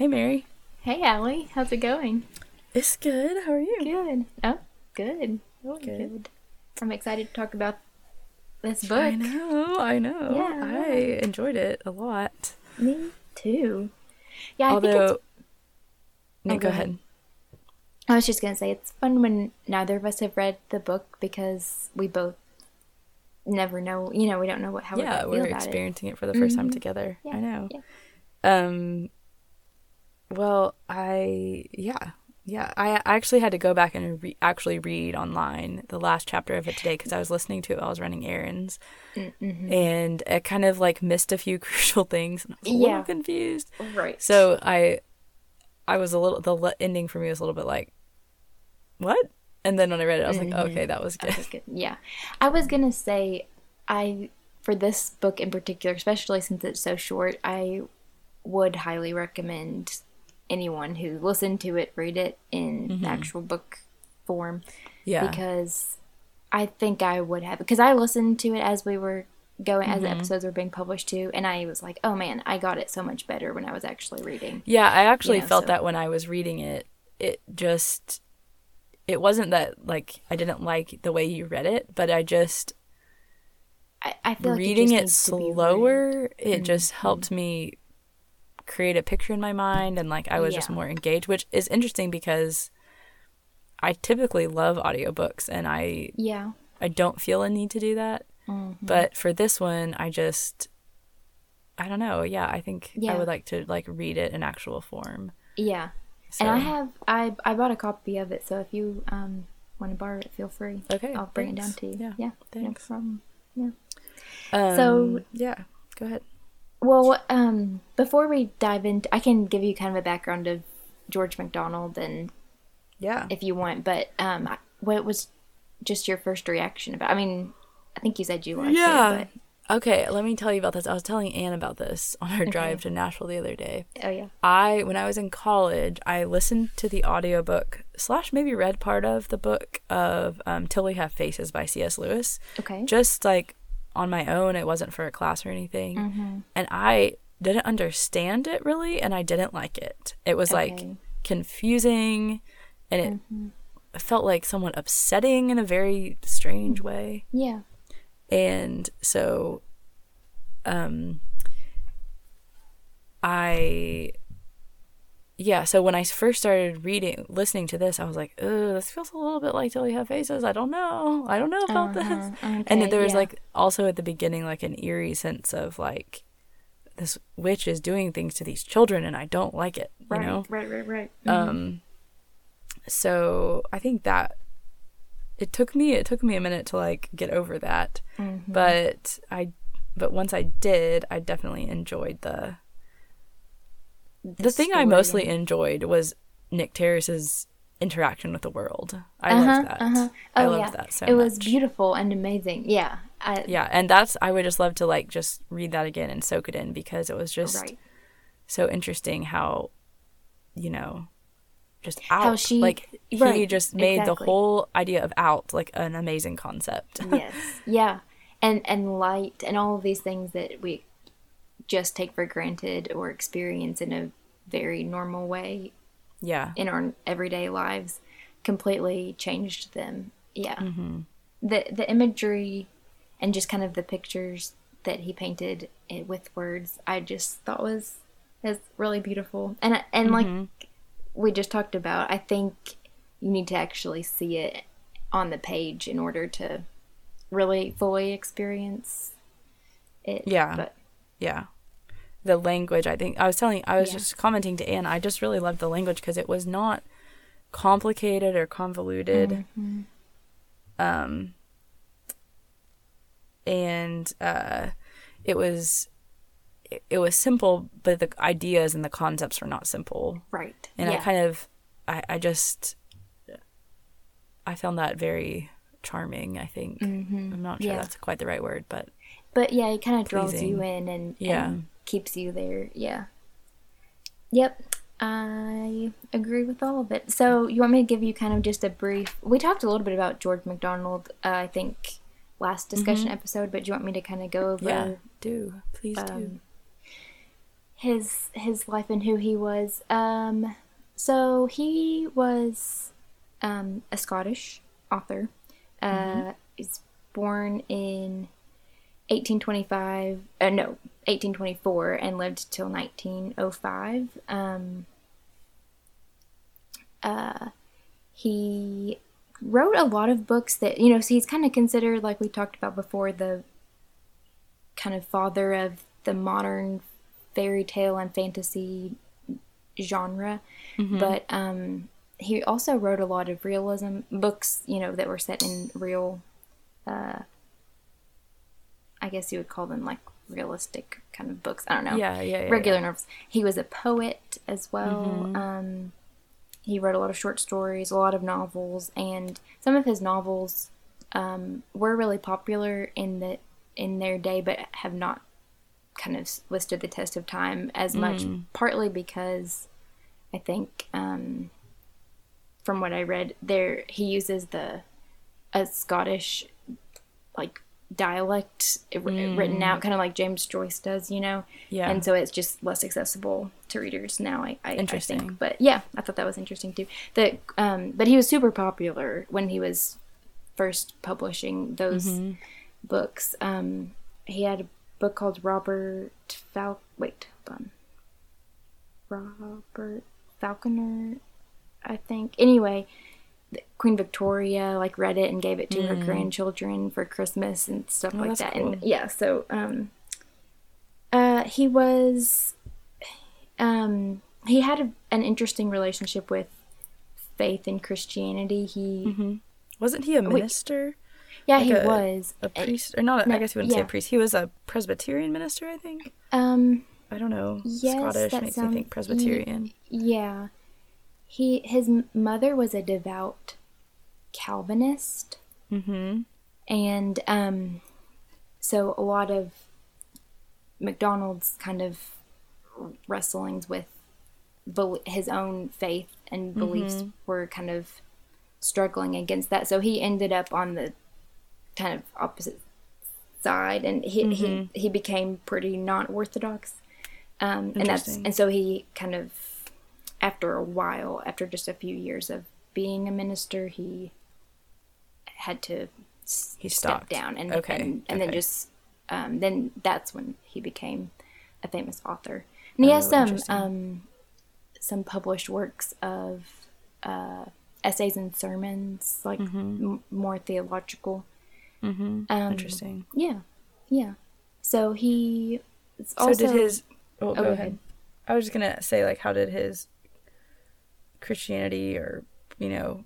Hey, Mary. Hey, Allie. How's it going? It's good. How are you? Good. Oh, good. Really Good. good. I'm excited to talk about this book. I know. I know. Yeah. I enjoyed it a lot. Me too. Yeah, I think Although, no, Oh, go go ahead. ahead. I was just gonna say it's fun when neither of us have read the book because we both never know. You know, we don't know what how Yeah, we're we're gonna feel about experiencing it. for the 1st time Mhm. together. Yeah, I know. yeah. Um. Well, I yeah yeah I I actually had to go back and re- actually read online the last chapter of it today because I was listening to it while I was running errands. Mm-hmm. and I kind of like missed a few crucial things. And I was a Yeah. little confused. Right. So I, I was a little. The ending for me was a little bit like, what? And then when I read it, I was like, Mhm. okay, that was good. That was good. Yeah. I was going to say, I, for this book in particular, especially since it's so short, I would highly recommend anyone who listened to it read it in Mm-hmm. actual book form Yeah. because I think I would have, because I listened to it as we were going, as the Mm-hmm. episodes were being published too, and I was like, oh man, I got it so much better when I was actually reading. yeah, I actually know, felt so- that when I was reading it. It just, it wasn't that like I didn't like the way you read it, but I just I, I feel like reading just it needs to be read. slower. It just Mm-hmm. helped me create a picture in my mind, and like I was just more engaged, which is interesting because I typically love audiobooks, and I Yeah. I don't feel a need to do that. Mm-hmm. But for this one, I just I don't know. Yeah, I think I would like to like read it in actual form. Yeah. So, And I have I I bought a copy of it, so if you um want to borrow it, feel free. Okay, I'll bring thanks. it down to you. Yeah, yeah, thanks. no problem. um, so- yeah, go ahead. Well, um, before we dive into, I can give you kind of a background of George MacDonald, and Yeah. if you want, but um, what was just your first reaction about? I mean, I think you said you liked Yeah. it, Okay, let me tell you about this. I was telling Anne about this on her drive to Nashville the other day. oh yeah, I when I was in college, I listened to the audiobook slash maybe read part of the book of um, Till We Have Faces by C.S. Lewis. okay, Just like on my own, it wasn't for a class or anything, Mm-hmm. and I didn't understand it really, and I didn't like it. It was like confusing, and it Mm-hmm. felt like somewhat upsetting in a very strange way yeah, and so um i yeah so when i first started reading listening to this i was like oh this feels a little bit like till you have faces i don't know i don't know about this Uh-huh, and okay, then there was yeah. like also at the beginning like an eerie sense of like this witch is doing things to these children and i don't like it you right, know right, right, right. um so i think that it took me it took me a minute to like get over that Mm-hmm. but i but once i did i definitely enjoyed the the, thing i mostly enjoyed was Nycteris's interaction with the world i Uh-huh, loved that uh-huh. i Oh, loved yeah. that so it was much. beautiful and amazing. Yeah, I, yeah and that's i would just love to like just read that again and soak it in because it was just right. so interesting how you know just out How she- like he right, just made the whole idea of out like an amazing concept yes yeah and and light and all of these things that we just take for granted or experience in a very normal way yeah in our everyday lives completely changed them yeah Mm-hmm. the the imagery and just kind of the pictures that he painted it with words i just thought was is really beautiful and and Mm-hmm. like we just talked about i think you need to actually see it on the page in order to really fully experience it Yeah. but yeah the language i think i was telling i was Yeah. just commenting to anne i just really loved the language because it was not complicated or convoluted Mm-hmm. um and uh it was it, it was simple but the ideas and the concepts were not simple right and yeah. I kind of, I, I just, I found that very charming. I think I'm not sure Mm-hmm. Yeah. that's quite the right word, but But yeah, it kind of draws you in and, Yeah. and keeps you there. Yeah. Yep. I agree with all of it. So, you want me to give you kind of just a brief? We talked a little bit about George MacDonald, uh, I think, last discussion episode, but do you want me to kind of go over Mm-hmm. yeah, do please do. um, his his life and who he was. Um, so he was um, a Scottish author. Uh, He's born in 1825. Uh, no, 1824, and lived till 1905. Um, uh, he wrote a lot of books that you know. So he's kind of considered, like we talked about before, the kind of father of the modern fairy tale and fantasy genre. But um, he also wrote a lot of realism books, you know, that were set in real. Uh, I guess you would call them like realistic kind of books. I don't know. Yeah, yeah, yeah, Regular novels. He was a poet as well. Um, he wrote a lot of short stories, a lot of novels, and some of his novels um, were really popular in the in their day, but have not kind of withstood the test of time as much. Partly because I think, um, from what I read, there he uses the a Scottish like dialect wr- written out, kind of like James Joyce does, you know. Yeah. And so it's just less accessible to readers now. I, I, I Interesting. think, but yeah, I thought that was interesting too. That, um, but he was super popular when he was first publishing those Mm-hmm. books. Um, he had a book called Robert Fal. Wait, hold on. Robert Falconer, I think. Anyway, Queen Victoria like read it and gave it to her grandchildren for Christmas and stuff like Mm. Oh, that's that. cool. And yeah, so um, uh, he was um, he had a, an interesting relationship with faith and Christianity. He Wasn't he a minister? yeah, Like he a- was A priest? Or not, no, I guess you wouldn't say a priest. He was a Presbyterian minister, I think. um I don't know. Yes, Scottish makes me think Presbyterian. Yeah. He his mother was a devout Calvinist. Mm-hmm. And um so a lot of MacDonald's kind of wrestlings with bel- his own faith and beliefs were kind of struggling against that. So he ended up on the kind of opposite side and he he, he became pretty non-orthodox. Um, and that's and so he kind of after a while, after just a few years of being a minister, he had to He step stopped. down and Okay, and, and then just um, then that's when he became a famous author. And he Oh, has some um, some published works of uh, essays and sermons, like m- more theological. Mm-hmm. Um, Interesting. Yeah, yeah. So he So also did his. Oh, go go ahead. ahead. I was just gonna say, like, how did his Christianity or you know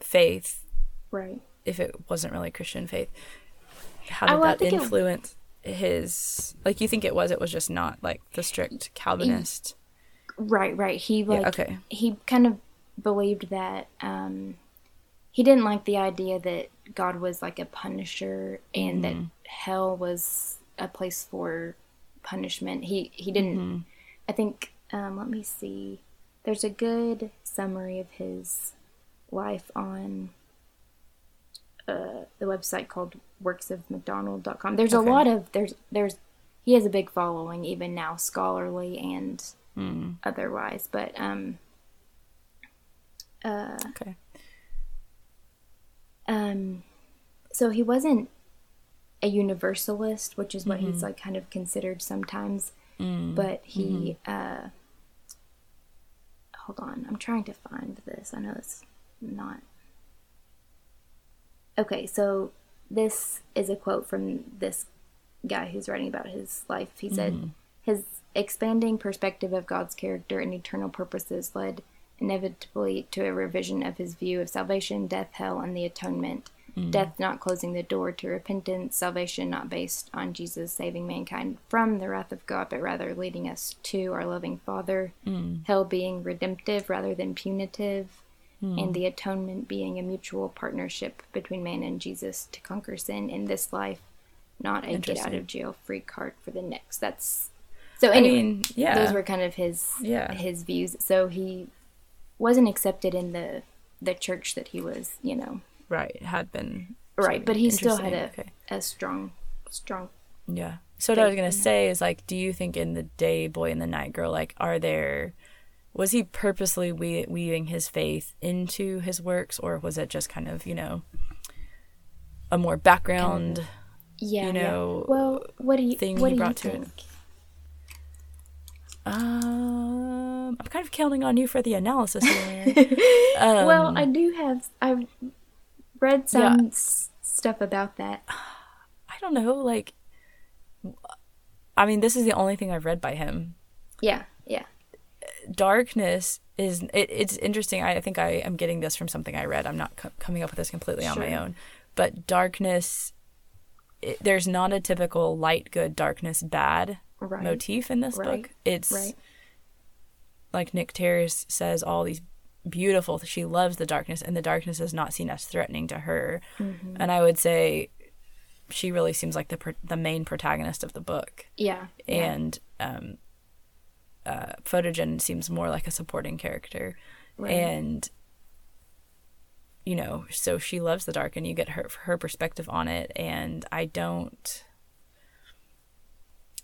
faith, right. if it wasn't really Christian faith, how did that think it- influence his? Like, you think it was? It was just not like the strict Calvinist. Right, right. He like okay. he kind of believed that um he didn't like the idea that God was like a punisher and that hell was a place for punishment. He he didn't I think um let me see. There's a good summary of his life on uh, the website called worksofmcdonald.com. There's Okay. a lot of there's there's he has a big following even now, scholarly and Mm. otherwise. But um, uh, Okay. um, so he wasn't a universalist, which is what Mm-hmm. he's like kind of considered sometimes. Mm. But he, Mm-hmm. uh, hold on, I'm trying to find this. I know it's not. Okay, so this is a quote from this guy who's writing about his life. He said, Mm-hmm. His expanding perspective of God's character and eternal purposes led inevitably to a revision of his view of salvation, death, hell, and the atonement. Mm. Death not closing the door to repentance, salvation not based on Jesus saving mankind from the wrath of God, but rather leading us to our loving Father. Mm. Hell being redemptive rather than punitive, mm. and the atonement being a mutual partnership between man and Jesus to conquer sin in this life, not a get out of jail free card for the next. That's so. I mean, yeah. those were kind of his Yeah. his views. So he wasn't accepted in the the church that he was, you know, right. Had been. right. But he still had a okay. a strong strong Yeah. So what I was gonna say is like, do you think in the day boy and the night girl, like, are there, was he purposely we- weaving his faith into his works, or was it just kind of you know, a more background? Yeah, you know, yeah. Well, what do you thing what he do you brought to it. think? Um, I'm kind of counting on you for the analysis here. um, well, I do have I've read some s- stuff about that. I don't know, like, I mean, this is the only thing I've read by him. Yeah, yeah. darkness is it, it's interesting i think i am getting this from something i read i'm not co- coming up with this completely on my own but darkness it, there's not a typical light good darkness bad Right. motif in this Right. book it's Right. like Nycteris says all these beautiful she loves the darkness and the darkness is not seen as threatening to her Mm-hmm. and i would say she really seems like the the main protagonist of the book Yeah. yeah. and um, uh, Photogen seems more like a supporting character, Right. and you know, so she loves the dark, and you get her her perspective on it, and I don't.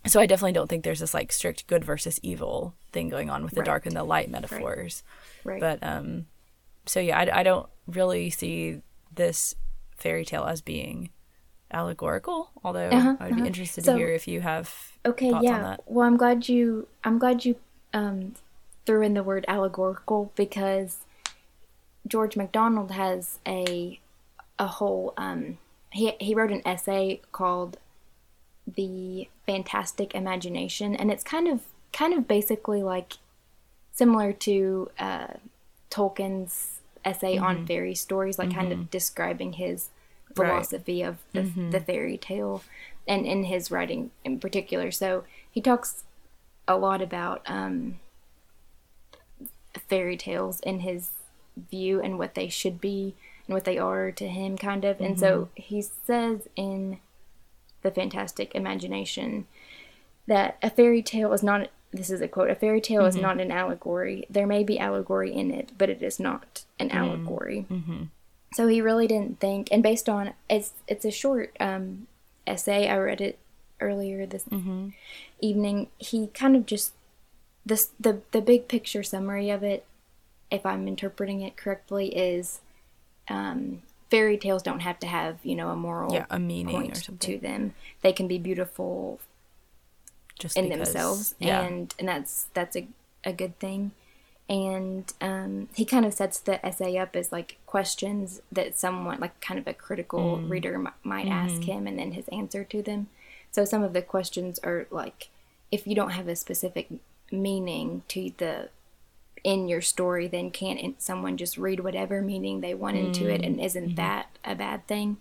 So I definitely don't think there's this like strict good versus evil thing going on with the Right. dark and the light metaphors, right. but um, so yeah, I, I don't really see this fairy tale as being allegorical. Although Uh-huh, I'd be uh-huh. interested So- to hear if you have Okay, thoughts on yeah. that. Well, I'm glad you I'm glad you um threw in the word allegorical because George MacDonald has a a whole um he he wrote an essay called The Fantastic Imagination and it's kind of kind of basically like similar to uh Tolkien's essay on fairy stories like kind of describing his Right. philosophy of the, the fairy tale and in his writing in particular. So he talks a lot about um, fairy tales in his view and what they should be and what they are to him kind of. And so he says in the fantastic imagination that a fairy tale is not this is a quote a fairy tale is not an allegory. There may be allegory in it but it is not an allegory. So he really didn't think and based on it's it's a short um, essay. I read it earlier this evening. He kind of just this the the big picture summary of it if i'm interpreting it correctly is um, fairy tales don't have to have you know a moral Yeah, a meaning or something. to them they can be beautiful just in because, themselves Yeah. and and that's that's a, a good thing and um, he kind of sets the essay up as like questions that someone like kind of a critical Mm. reader m- might Mm-hmm. ask him and then his answer to them so some of the questions are like if you don't have a specific meaning to the in your story then can't someone just read whatever meaning they want into it Mm. and isn't Mm-hmm. that a bad thing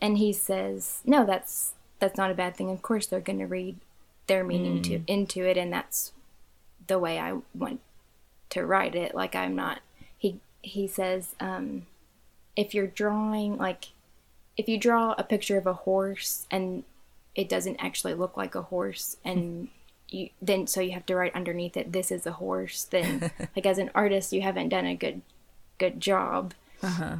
and he says no that's that's not a bad thing of course they're going to read their meaning to into it and that's the way i want to write it like i'm not he he says um if you're drawing like if you draw a picture of a horse and it doesn't actually look like a horse and you then so you have to write underneath it this is a horse then like as an artist you haven't done a good good job Uh-huh.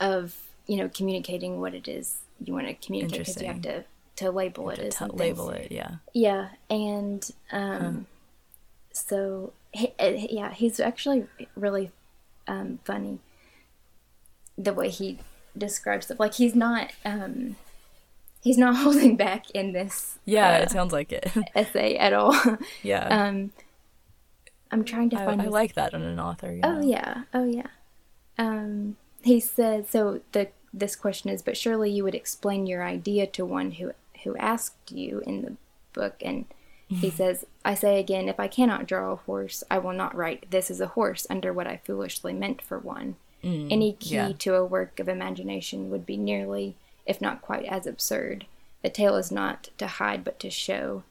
of you know communicating what it is you want to communicate because you have to to label it as to something. label it. Yeah. Yeah, and um, so he, uh, yeah, he's actually really um, funny. The way he describes stuff, like he's not um, he's not holding back in this Yeah, uh, it sounds like it. essay at all. yeah. um, I'm trying to I, find. I his- like that in an author. Oh yeah. Oh yeah. Um, he said so. The this question is, but surely you would explain your idea to one who who asked you in the book, and he says, I say again, if I cannot draw a horse, I will not write this is a horse under what I foolishly meant for one. Any key yeah. to a work of imagination would be nearly, if not quite as absurd. The tale is not to hide but to show.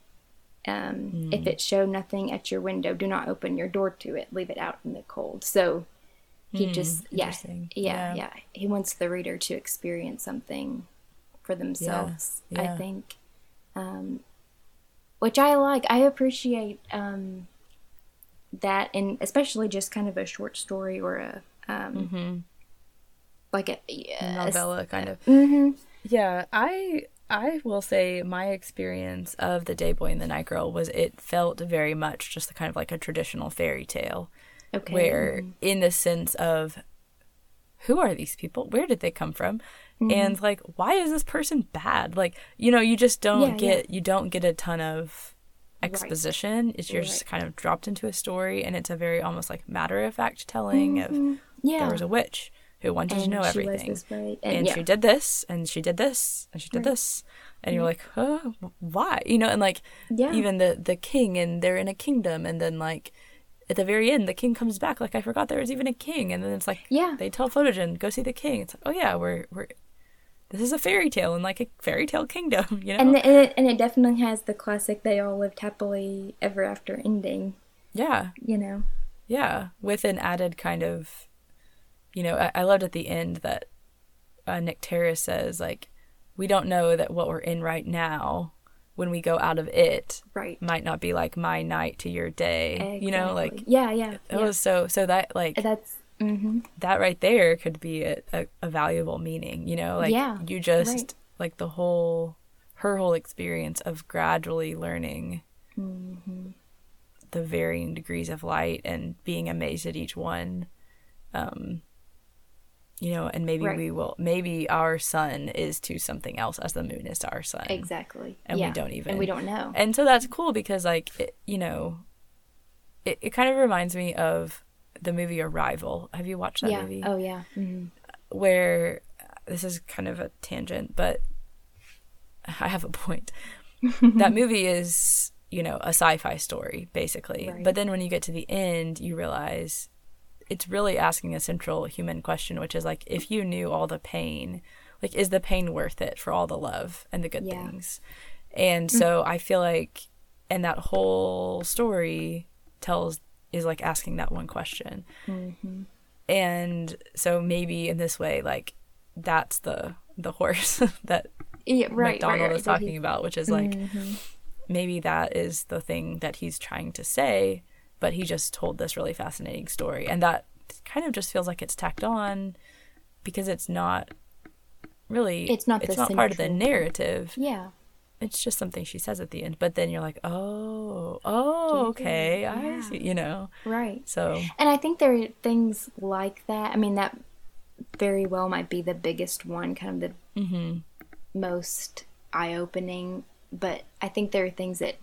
Um, If it show nothing at your window, do not open your door to it. Leave it out in the cold. So he just, yeah, yeah, Yeah. yeah, He wants the reader to experience something for themselves. I yeah. think, um, which I like. I appreciate um, that, and especially just kind of a short story or a um, like a, a novella kind of. hmm Yeah, I I will say my experience of the day boy and the night girl was it felt very much just kind of like a traditional fairy tale. Okay. Where in the sense of who are these people? Where did they come from? Mm-hmm. And like why is this person bad? Like, you know, you just don't Yeah, get you don't get a ton of Right. exposition. It's you're just kind of dropped into a story and it's a very almost like matter of fact telling of Mm-hmm. yeah. there was a witch who wanted and to know everything was this way. and And, yeah. she did this and she did this and she did Right. this and you're like huh, why you know and like Yeah. even the the king and they're in a kingdom and then like at the very end the king comes back like i forgot there was even a king and then it's like Yeah. they tell photogen go see the king it's like oh yeah we're we're this is a fairy tale in like a fairy tale kingdom you know and, the, and, it, and it definitely has the classic they all lived happily ever after ending, yeah you know. Yeah, with an added kind of, you know, I, I loved at the end that uh, Nycteris says like, we don't know that what we're in right now, when we go out of it, Right. might not be like my night to your day. You know, like Yeah, yeah. it yeah. was so so that like That's mm-hmm. that right there could be a, a, a valuable meaning. You know, like Yeah, you just right. like the whole her whole experience of gradually learning Mm-hmm. the varying degrees of light and being amazed at each one um you know and maybe Right. we will maybe our sun is to something else as the moon is to our sun exactly. and we don't even And we don't know. and so that's cool because like it, you know it, it kind of reminds me of the movie arrival have you watched that yeah. movie Oh yeah. hmm where this is kind of a tangent, but I have a point. that movie is, you know, a sci-fi story basically. Right. But then when you get to the end, you realize it's really asking a central human question, which is like if you knew all the pain, like is the pain worth it for all the love and the good Yeah. things? And so I feel like and that whole story tells is like asking that one question hmm and so maybe in this way like that's the the horse that Yeah, right. MacDonald right, right. is talking he- about which is like Mhm. maybe that is the thing that he's trying to say but he just told this really fascinating story and that kind of just feels like it's tacked on because it's not really It's not it's the not part of the narrative Yeah. it's just something she says at the end but then you're like oh oh okay i see you know Right. so And I think there are things like that. I mean, that very well might be the biggest one, kind of the mm-hmm. most eye opening. But I think there are things that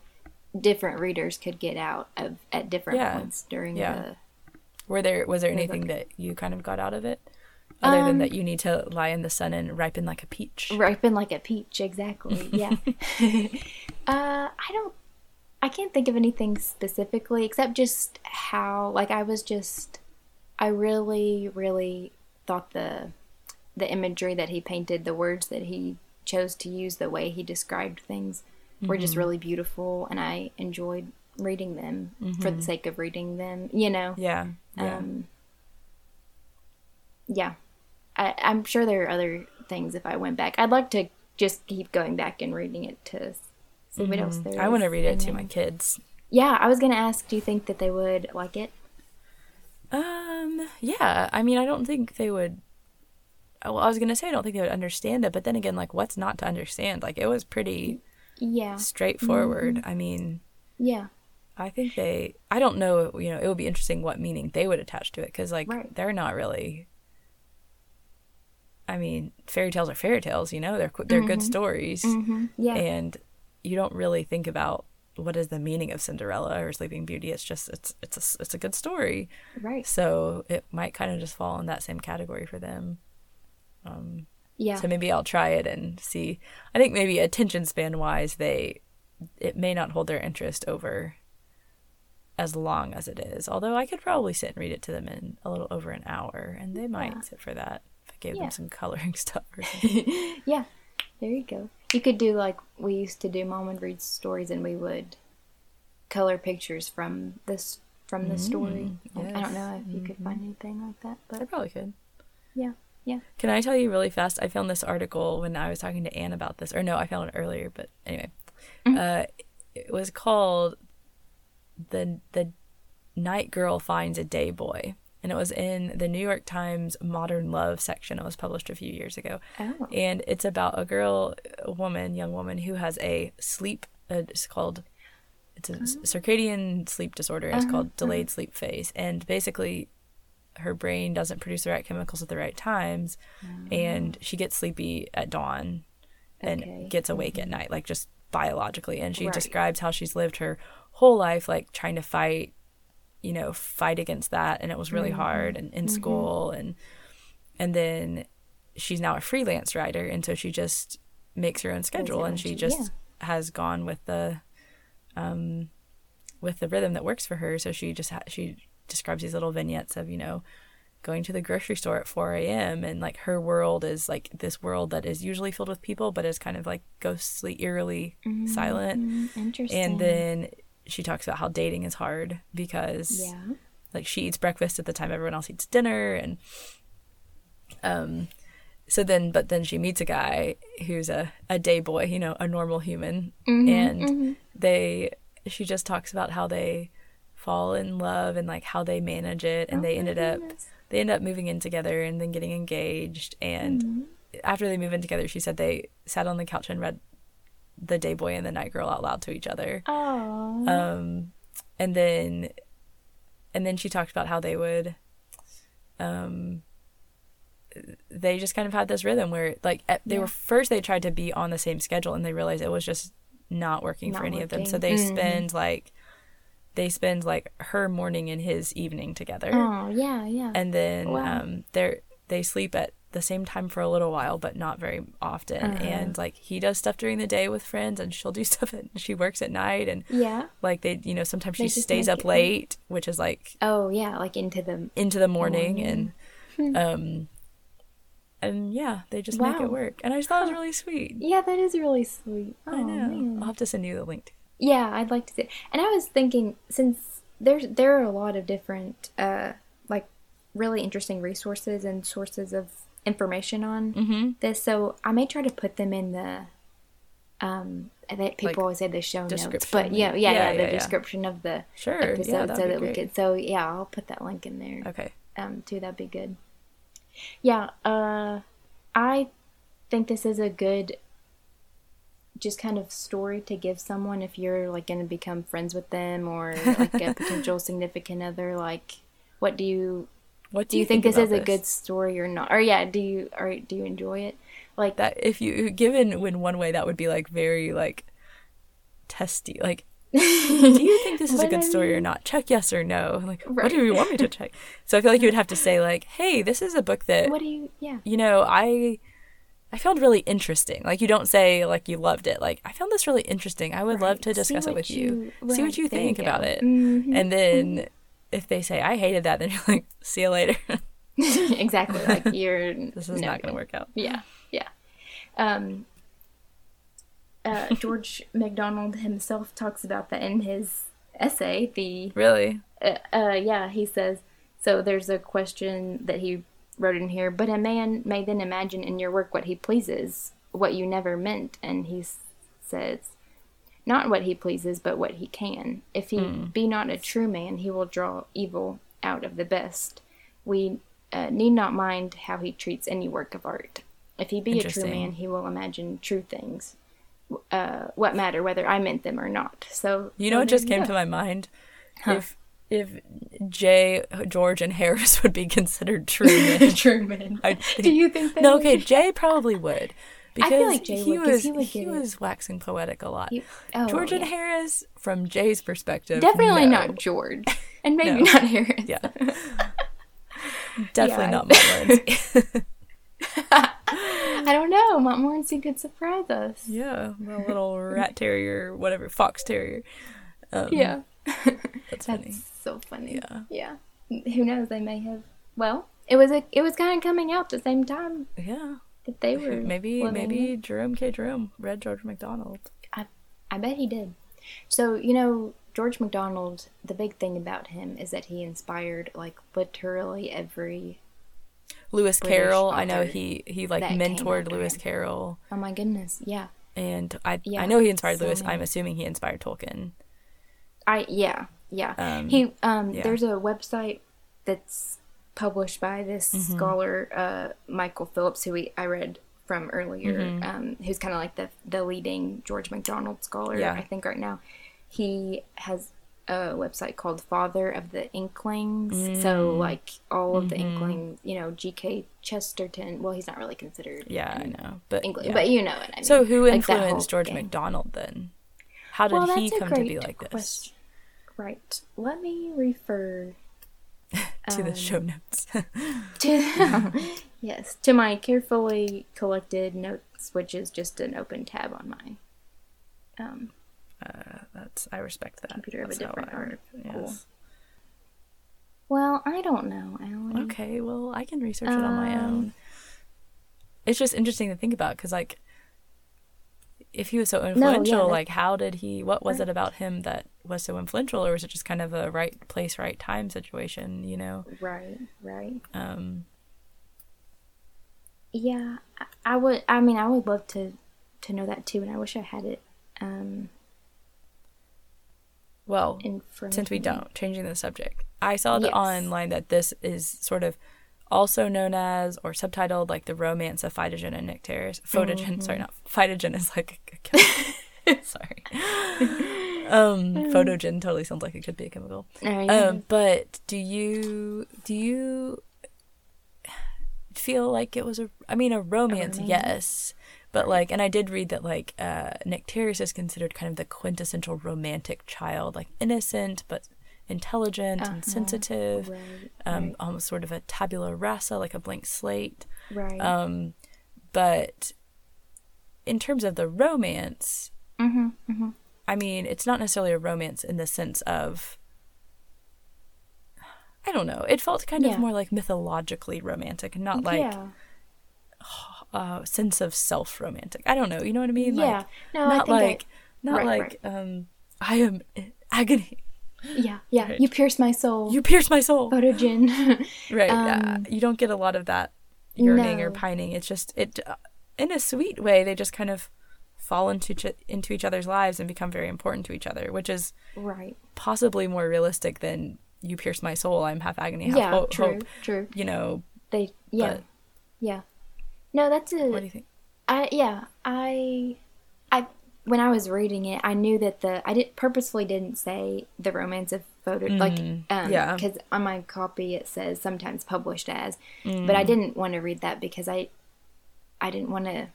different readers could get out of at different Yeah. points during Yeah. the. Were there was there anything that you kind of got out of it, other than that you need to lie in the sun and ripen like a peach? Ripen like a peach, exactly. Yeah. uh, I don't. I can't think of anything specifically except just how, like, I was just. I really, really thought the the imagery that he painted, the words that he chose to use, the way he described things, were just really beautiful, and I enjoyed reading them for the sake of reading them. You know. Yeah, yeah, Um, yeah, I, I'm sure there are other things. If I went back, I'd like to just keep going back and reading it to see what else there is. Mm-hmm. I want to read it and to then- my kids. Yeah, I was gonna ask. Do you think that they would like it? Um, yeah. I mean, I don't think they would. Well, I was gonna say I don't think they would understand it, but then again, like, what's not to understand? Like, it was pretty Yeah, straightforward. I mean, yeah, I think they. I don't know. You know, it would be interesting what meaning they would attach to it because, like, Right. they're not really. I mean, fairy tales are fairy tales. You know, they're they're good stories, hmm yeah, and you don't really think about what is the meaning of Cinderella or Sleeping Beauty. It's just it's it's a it's a good story, right. so it might kind of just fall in that same category for them. Um, Yeah, so maybe I'll try it and see. I think maybe attention span wise, they it may not hold their interest over as long as it is. Although I could probably sit and read it to them in a little over an hour, and they might Yeah. sit for that if I gave Yeah. them some coloring stuff. Yeah. There you go. You could do like we used to do. Mom would read stories, and we would color pictures from this from the story. Like, I don't Mm, know if you could find anything like that, but I probably could. yeah, yeah. Can I tell you really fast? I found this article when I was talking to Anne about this, or no, I found it earlier. But anyway, uh, it was called the the night girl finds a day boy, and it was in the New York Times Modern Love section. It was published a few years ago. Oh. And it's about a girl, a woman, young woman who has a sleep, uh, it's called, it's a circadian sleep disorder. It's called delayed sleep phase. And basically, her brain doesn't produce the right chemicals at the right times. And she gets sleepy at dawn and Okay. gets awake at night, like just biologically. And she Right. describes how she's lived her whole life, like trying to fight you know fight against that and it was really hard and in school and and then she's now a freelance writer and so she just makes her own schedule and she just has gone with the um with the rhythm that works for her. So she just ha- she describes these little vignettes of you know going to the grocery store at 4 a.m and like her world is like this world that is usually filled with people but is kind of like ghostly eerily silent. Mm, interesting. and then she talks about how dating is hard because yeah. like she eats breakfast at the time everyone else eats dinner and um so then but then she meets a guy who's a, a day boy you know a normal human. Mm-hmm, and they she just talks about how they fall in love and like how they manage it. And Oh they ended up they end up moving in together and then getting engaged. And Mm-hmm. after they move in together she said they sat on the couch and read the day boy and the night girl out loud to each other Oh. um and then and then she talked about how they would um they just kind of had this rhythm where like at- they Yeah. were first they tried to be on the same schedule and they realized it was just not working for Not any of them so they Mhm. spend like they spend like her morning and his evening together oh, yeah, yeah. and then Wow. um they're they sleep at the same time for a little while but not very often Uh-huh. and like he does stuff during the day with friends and she'll do stuff and she works at night and yeah. like they you know sometimes she stays up it late which is like Oh, yeah, like into the. into the morning, Morning. and um and yeah they just make it work and i just thought it was really sweet Yeah, that is really sweet. Oh, i know man. i'll have to send you the link Yeah, I'd like to see. And I was thinking since there's there are a lot of different uh like really interesting resources and sources of information on mm-hmm. this, so I may try to put them in the um I think people Like, always say the show notes, but yeah, yeah, Yeah, yeah, the yeah. description of the sure episode so that be we could so yeah, I'll put that link in there okay um too that'd be good yeah uh i think this is a good just kind of story to give someone if you're like going to become friends with them or like a potential significant other like what do you what do you think, this about is a good story or not or yeah do you or do you enjoy it like that if you given in one way that would be like very like testy like do you think this is a good I story or not check yes or no like what do you want me to check so i feel like you would have to say like hey this is a book that what do you yeah you know, I I found really interesting. Like you don't say like you loved it. Like I found this really interesting. I would love Right. to See discuss it with you. you- See what you there you think about it. Mhm. And then if they say I hated that, then you're like, see you later. exactly like you're this is no not going to work out. Yeah, yeah. Um, uh, George MacDonald himself talks about that in his essay. The Really? uh, uh, yeah, he says so. There's a question that he wrote in here, but a man may then imagine in your work what he pleases, what you never meant, and he s- says. Not what he pleases, but what he can. If he be not a true man, he will draw evil out of the best. We uh, need not mind how he treats any work of art. If he be a true man, he will imagine true things. Uh, what matter whether I meant them or not? So You know what just came to my mind? If if Jay, George, and Harris would be considered true men. true men. I Do you think that? no, okay, Jay probably would. Because feel like Jay he would, was he would he was waxing poetic a lot. You- oh, George and yeah. Harris, from Jay's perspective, Definitely no. not George, and maybe No. not Harris. Yeah. Definitely Yeah. not Montmorency. I don't know. Montmorency could surprise us. yeah, the little rat terrier, whatever, fox terrier. Um, Yeah, that's funny. so funny. Yeah. yeah. Who knows? They may have. Well, it was a. It was kind of coming out the same time Yeah, that they were. maybe living. maybe Jerome K. Jerome read George MacDonald. I I bet he did. So, you know, George MacDonald, the big thing about him is that he inspired like literally every Lewis British Carroll, I know he he like mentored Lewis him. Carroll, Oh my goodness. Yeah. and I Yeah, I know he inspired so Lewis. many. I'm assuming he inspired Tolkien. I yeah, yeah. Um, he um yeah. there's a website that's published by this Mm-hmm. scholar uh, Michael Phillips, who we, I read from earlier, Mm-hmm. um, who's kind of like the the leading George MacDonald scholar, Yeah. I think, right now. He has a website called Father of the Inklings. So, Mm. like all of the Mm-hmm. Inklings, you know, G.K. Chesterton. Well, he's not really considered Yeah, I know. But Inkling, yeah. but you know what I mean. so who Like influenced George gang. MacDonald then? How did Well, he come to be like this? question. Right. Let me refer To the Um, show notes. to yes to my carefully collected notes, which is just an open tab on my um, That's I respect that. Computer of a different art. work. Cool. Well, I don't know, Alan. Okay, well, I can research it on my Um, own. It's just interesting to think about because, like, if he was so influential, that- like, how did he? What was it about him that was so influential, or was it just kind of a right place, right time situation? You know, Right, right. um, Yeah, I, I would. I mean, I would love to to know that too, and I wish I had it um, well, since we don't changing the subject, I saw the Yes. online that this is sort of also known as or subtitled like the romance of Phytogen and Nycteris. Photogen, Mm-hmm. sorry, not Phytogen is like a chemical. sorry. Um, photogen totally sounds like it could be a chemical. Right. Um, but do you do you feel like it was a? I mean, a romance, romance? yes. But like, and I did read that like uh, Nycteris is considered kind of the quintessential romantic child, like innocent but intelligent and sensitive, right, um, right. almost sort of a tabula rasa, like a blank slate. right. Um, but in terms of the romance, mm-hmm, mm-hmm. I mean, it's not necessarily a romance in the sense of. I don't know. It felt kind Yeah. of more like mythologically romantic, and not like yeah. a sense of self romantic. I don't know. You know what I mean? Yeah. Like, No, I not think I- like, not right, like, um, I am agony. Yeah, yeah. Right. You pierce my soul. You pierce my soul. Photogen. Right. Um, uh, you don't get a lot of that yearning or pining. It's just it, uh, in a sweet way. They just kind of fall into each, into each other's lives and become very important to each other, which is right. possibly more realistic than you pierce my soul. I'm half agony, half Yeah, ho- true, hope. true. You know. They yeah. Yeah. No, that's a What do you think? I yeah, I when I was reading it, I knew that the I did purposefully didn't say the romance of photo like um yeah. cuz on my copy it says sometimes published as, but Mm. I didn't want to read that because I I didn't want to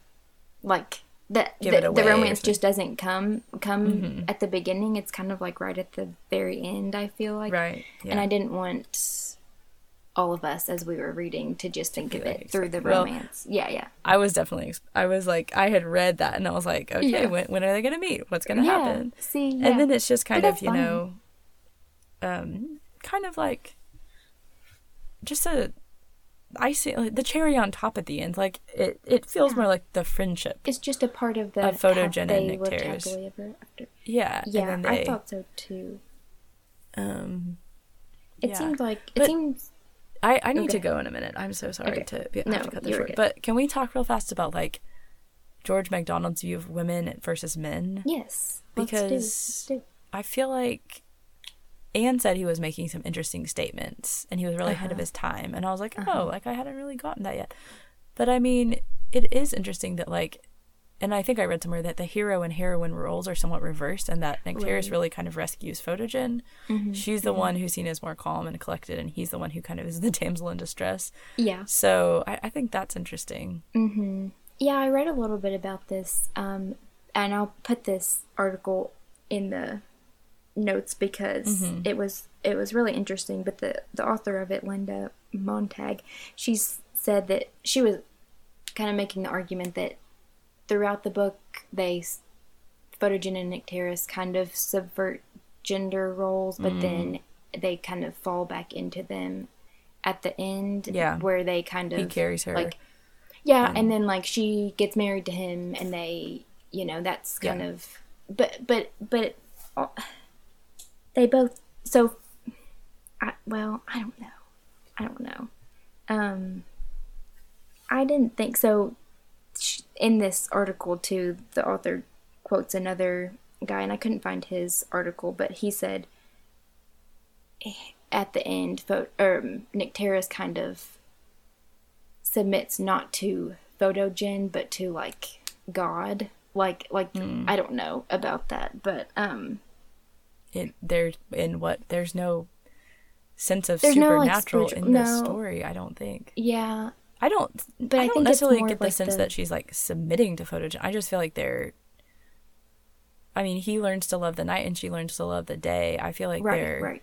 like the the, the romance just doesn't come come Mm-hmm. at the beginning. It's kind of like right at the very end, I feel like. Right. Yeah. And I didn't want all of us as we were reading to just think of it through the well, romance. yeah, yeah. I was definitely, I was like, I had read that and I was like, okay, Yeah. when, when are they going to meet? What's going to yeah. happen? See, yeah. And then it's just kind But of, you fine. know, um, kind of like just a icing, like the cherry on top at the end. Like it, it feels more like the friendship. it's just a part of the Of Photogen how and they ever after. Yeah. Yeah, And then they, I thought so too. um, It yeah. seems like it But- seems I, I need to go in a minute. I'm so sorry Okay. to be, have No, to cut this short. good. But can we talk real fast about like George MacDonald's view of women versus men? yes. Let's do, let's Because do. I feel like Anne said he was making some interesting statements and he was really ahead of Uh-huh. his time. And I was like, oh, like I hadn't really gotten that yet. But I mean, it is interesting that like, and I think I read somewhere that the hero and heroine roles are somewhat reversed and that Nycteris Right. really kind of rescues Photogen. Mm-hmm, She's the one who's seen as more calm and collected and he's the one who kind of is the damsel in distress. Yeah. So I, I think that's interesting. Mm-hmm. Yeah, I read a little bit about this, um, and I'll put this article in the notes because Mm-hmm. it was it was really interesting. But the the author of it, Linda Montag, she's said that she was kind of making the argument that throughout the book they s- Photogen and Nycteris kind of subvert gender roles, Mm. but then they kind of fall back into them at the end, Yeah. where they kind of He carries her. like yeah, and then like she gets married to him, and they, you know, that's kind Yeah. of, but but but, uh, they both. So, I well, I don't know, I don't know. Um, I didn't think so. In this article, too, the author quotes another guy, and I couldn't find his article, but he said, at the end, Pho- or um, Nycteris kind of submits not to Photogen, but to like God. Like, like Hmm. I don't know about that, but um, it there in what there's no sense of There's no, like, supernatural in this no. story. I don't think. yeah, I don't. But I, I don't think necessarily get the like, sense the- that she's like submitting to photogen. I just feel like they're. I mean, he learns to love the night, and she learns to love the day. I feel like right, they're. right.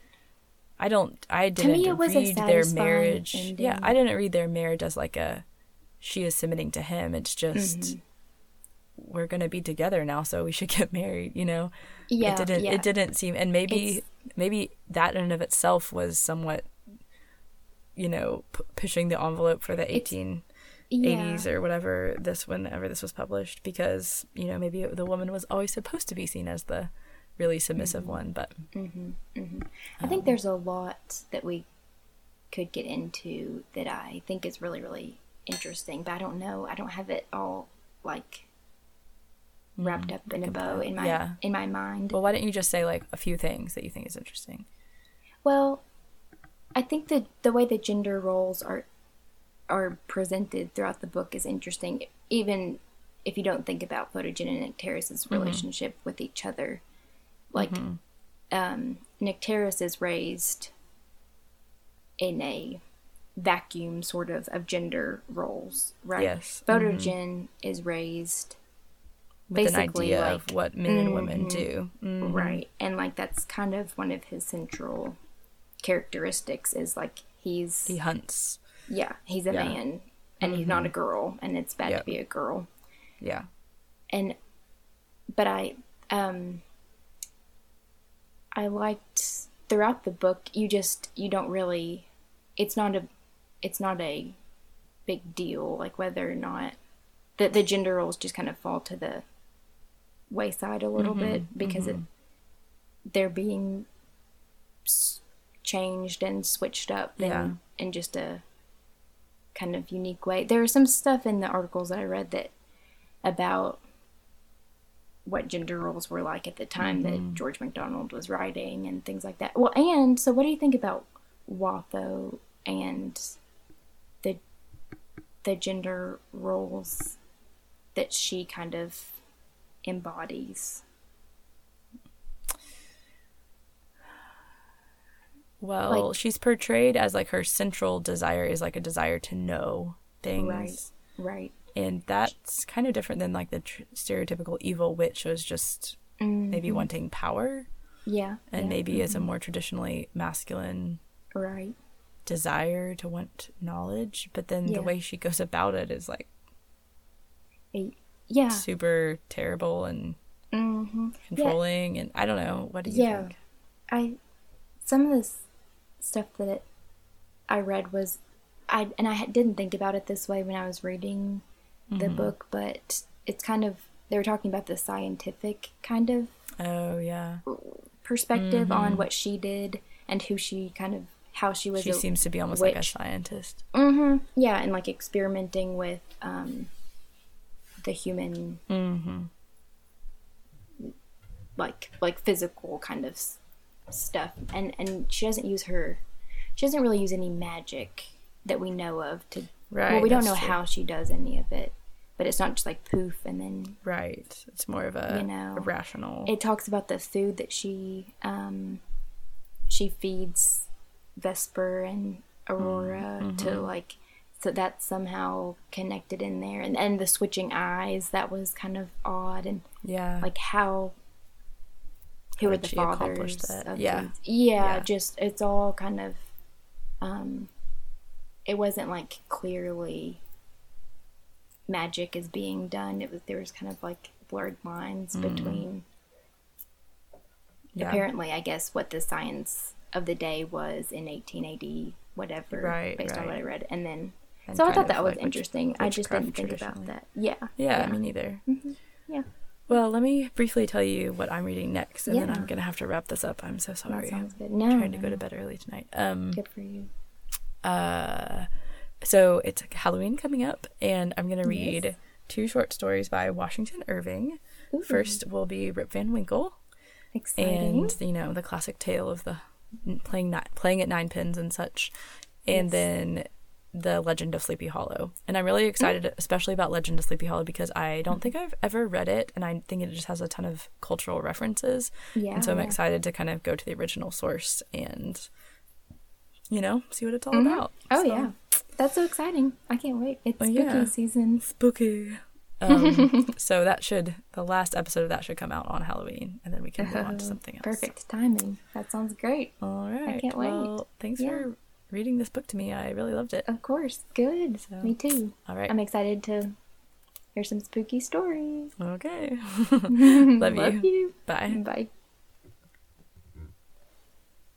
I don't. I didn't it was a read their marriage. Yeah. I didn't read their marriage as like a. She is submitting to him. It's just. Mm-hmm. We're gonna be together now, so we should get married. You know. Yeah, it didn't. yeah. It didn't seem, and maybe It's- maybe that in and of itself was somewhat. You know, p- pushing the envelope for the eighteen yeah. 80s or whatever this whenever this was published because you know maybe the woman was always supposed to be seen as the really submissive Mm-hmm. one but mm-hmm. Mm-hmm. I think um, there's a lot that we could get into that I think is really, really interesting, but I don't know. I don't have it all like mm-hmm. wrapped up in a bow in my Yeah. in my mind. well why don't you just say like a few things that you think is interesting Well, I think that the way the gender roles are are presented throughout the book is interesting, even if you don't think about Photogen and Nycteris' relationship with each other. Like, um, Nycteris is raised in a vacuum sort of of gender roles, right? Yes. Photogen is raised with Basically, idea like- of what men and women do mm. Right. And like that's kind of one of his central characteristics is like he's he hunts yeah, he's a Yeah. man and he's not a girl and it's bad Yep. to be a girl. yeah And but I um I liked throughout the book you just you don't really it's not a it's not a big deal like whether or not the the gender roles just kind of fall to the wayside a little Mm-hmm. bit because it they're being changed and switched up in, Yeah. in just a kind of unique way. There was some stuff in the articles that I read that about what gender roles were like at the time Mm-hmm. that George MacDonald was writing and things like that. Well, and so what do you think about Watho and the the gender roles that she kind of embodies? Well Like- she's portrayed as like her central desire is like a desire to know things Right. Right. and that's kind of different than like the tr- stereotypical evil witch was just maybe wanting power Yeah. and yeah, maybe it's a more traditionally masculine right. desire to want knowledge but then Yeah. the way she goes about it is like A- Yeah. super terrible and Mm-hmm. controlling and i don't know what do you think? Yeah. think I some of this stuff that it, I read was I and I didn't think about it this way when I was reading the Mm-hmm. book, but it's kind of they were talking about the scientific kind of oh yeah perspective Mm-hmm. on what she did and who she kind of how she was she a, seems to be almost like a scientist hmm yeah and like experimenting with um the human mm-hmm. like like physical kind of stuff and and she doesn't use her she doesn't really use any magic that we know of to right well we don't know true. how she does any of it but it's not just like poof and then right it's more of a, You know, a rational it talks about the food that she um she feeds vesper and aurora to like so that's somehow connected in there and and the switching eyes that was kind of odd and yeah like how who How are the fathers that? Yeah. yeah Yeah. just it's all kind of um it wasn't like clearly magic is being done it was there was kind of like blurred lines Mm. between yeah. apparently i guess what the science of the day was in 1880 whatever Right, based on what i read and then And so i thought that was like witch- interesting i just didn't think about that yeah yeah, me neither yeah well let me briefly tell you what i'm reading next and then i'm gonna have to wrap this up i'm so sorry. that sounds good i'm no trying to go to bed early tonight um good for you Uh, so it's Halloween coming up, and I'm gonna read Yes. two short stories by Washington Irving. Ooh. First will be Rip Van Winkle, exciting and you know the classic tale of the playing ni- playing at nine pins and such, and Yes. then the Legend of Sleepy Hollow. And I'm really excited, especially about Legend of Sleepy Hollow, because I don't think I've ever read it, and I think it just has a ton of cultural references. Yeah. and so I'm excited to kind of go to the original source and, you know, see what it's all Mhm. about. Oh So, yeah, that's so exciting! I can't wait. It's Oh, spooky yeah. season. spooky. Um, so that should the last episode of that should come out on Halloween, and then we can move on to something else. Perfect timing. That sounds great. All right. I can't wait. Thanks Yeah. for reading this book to me. I really loved it. Of course, good. So- Me too. All right. I'm excited to hear some spooky stories. Okay. Love Love you. you. Bye. Bye.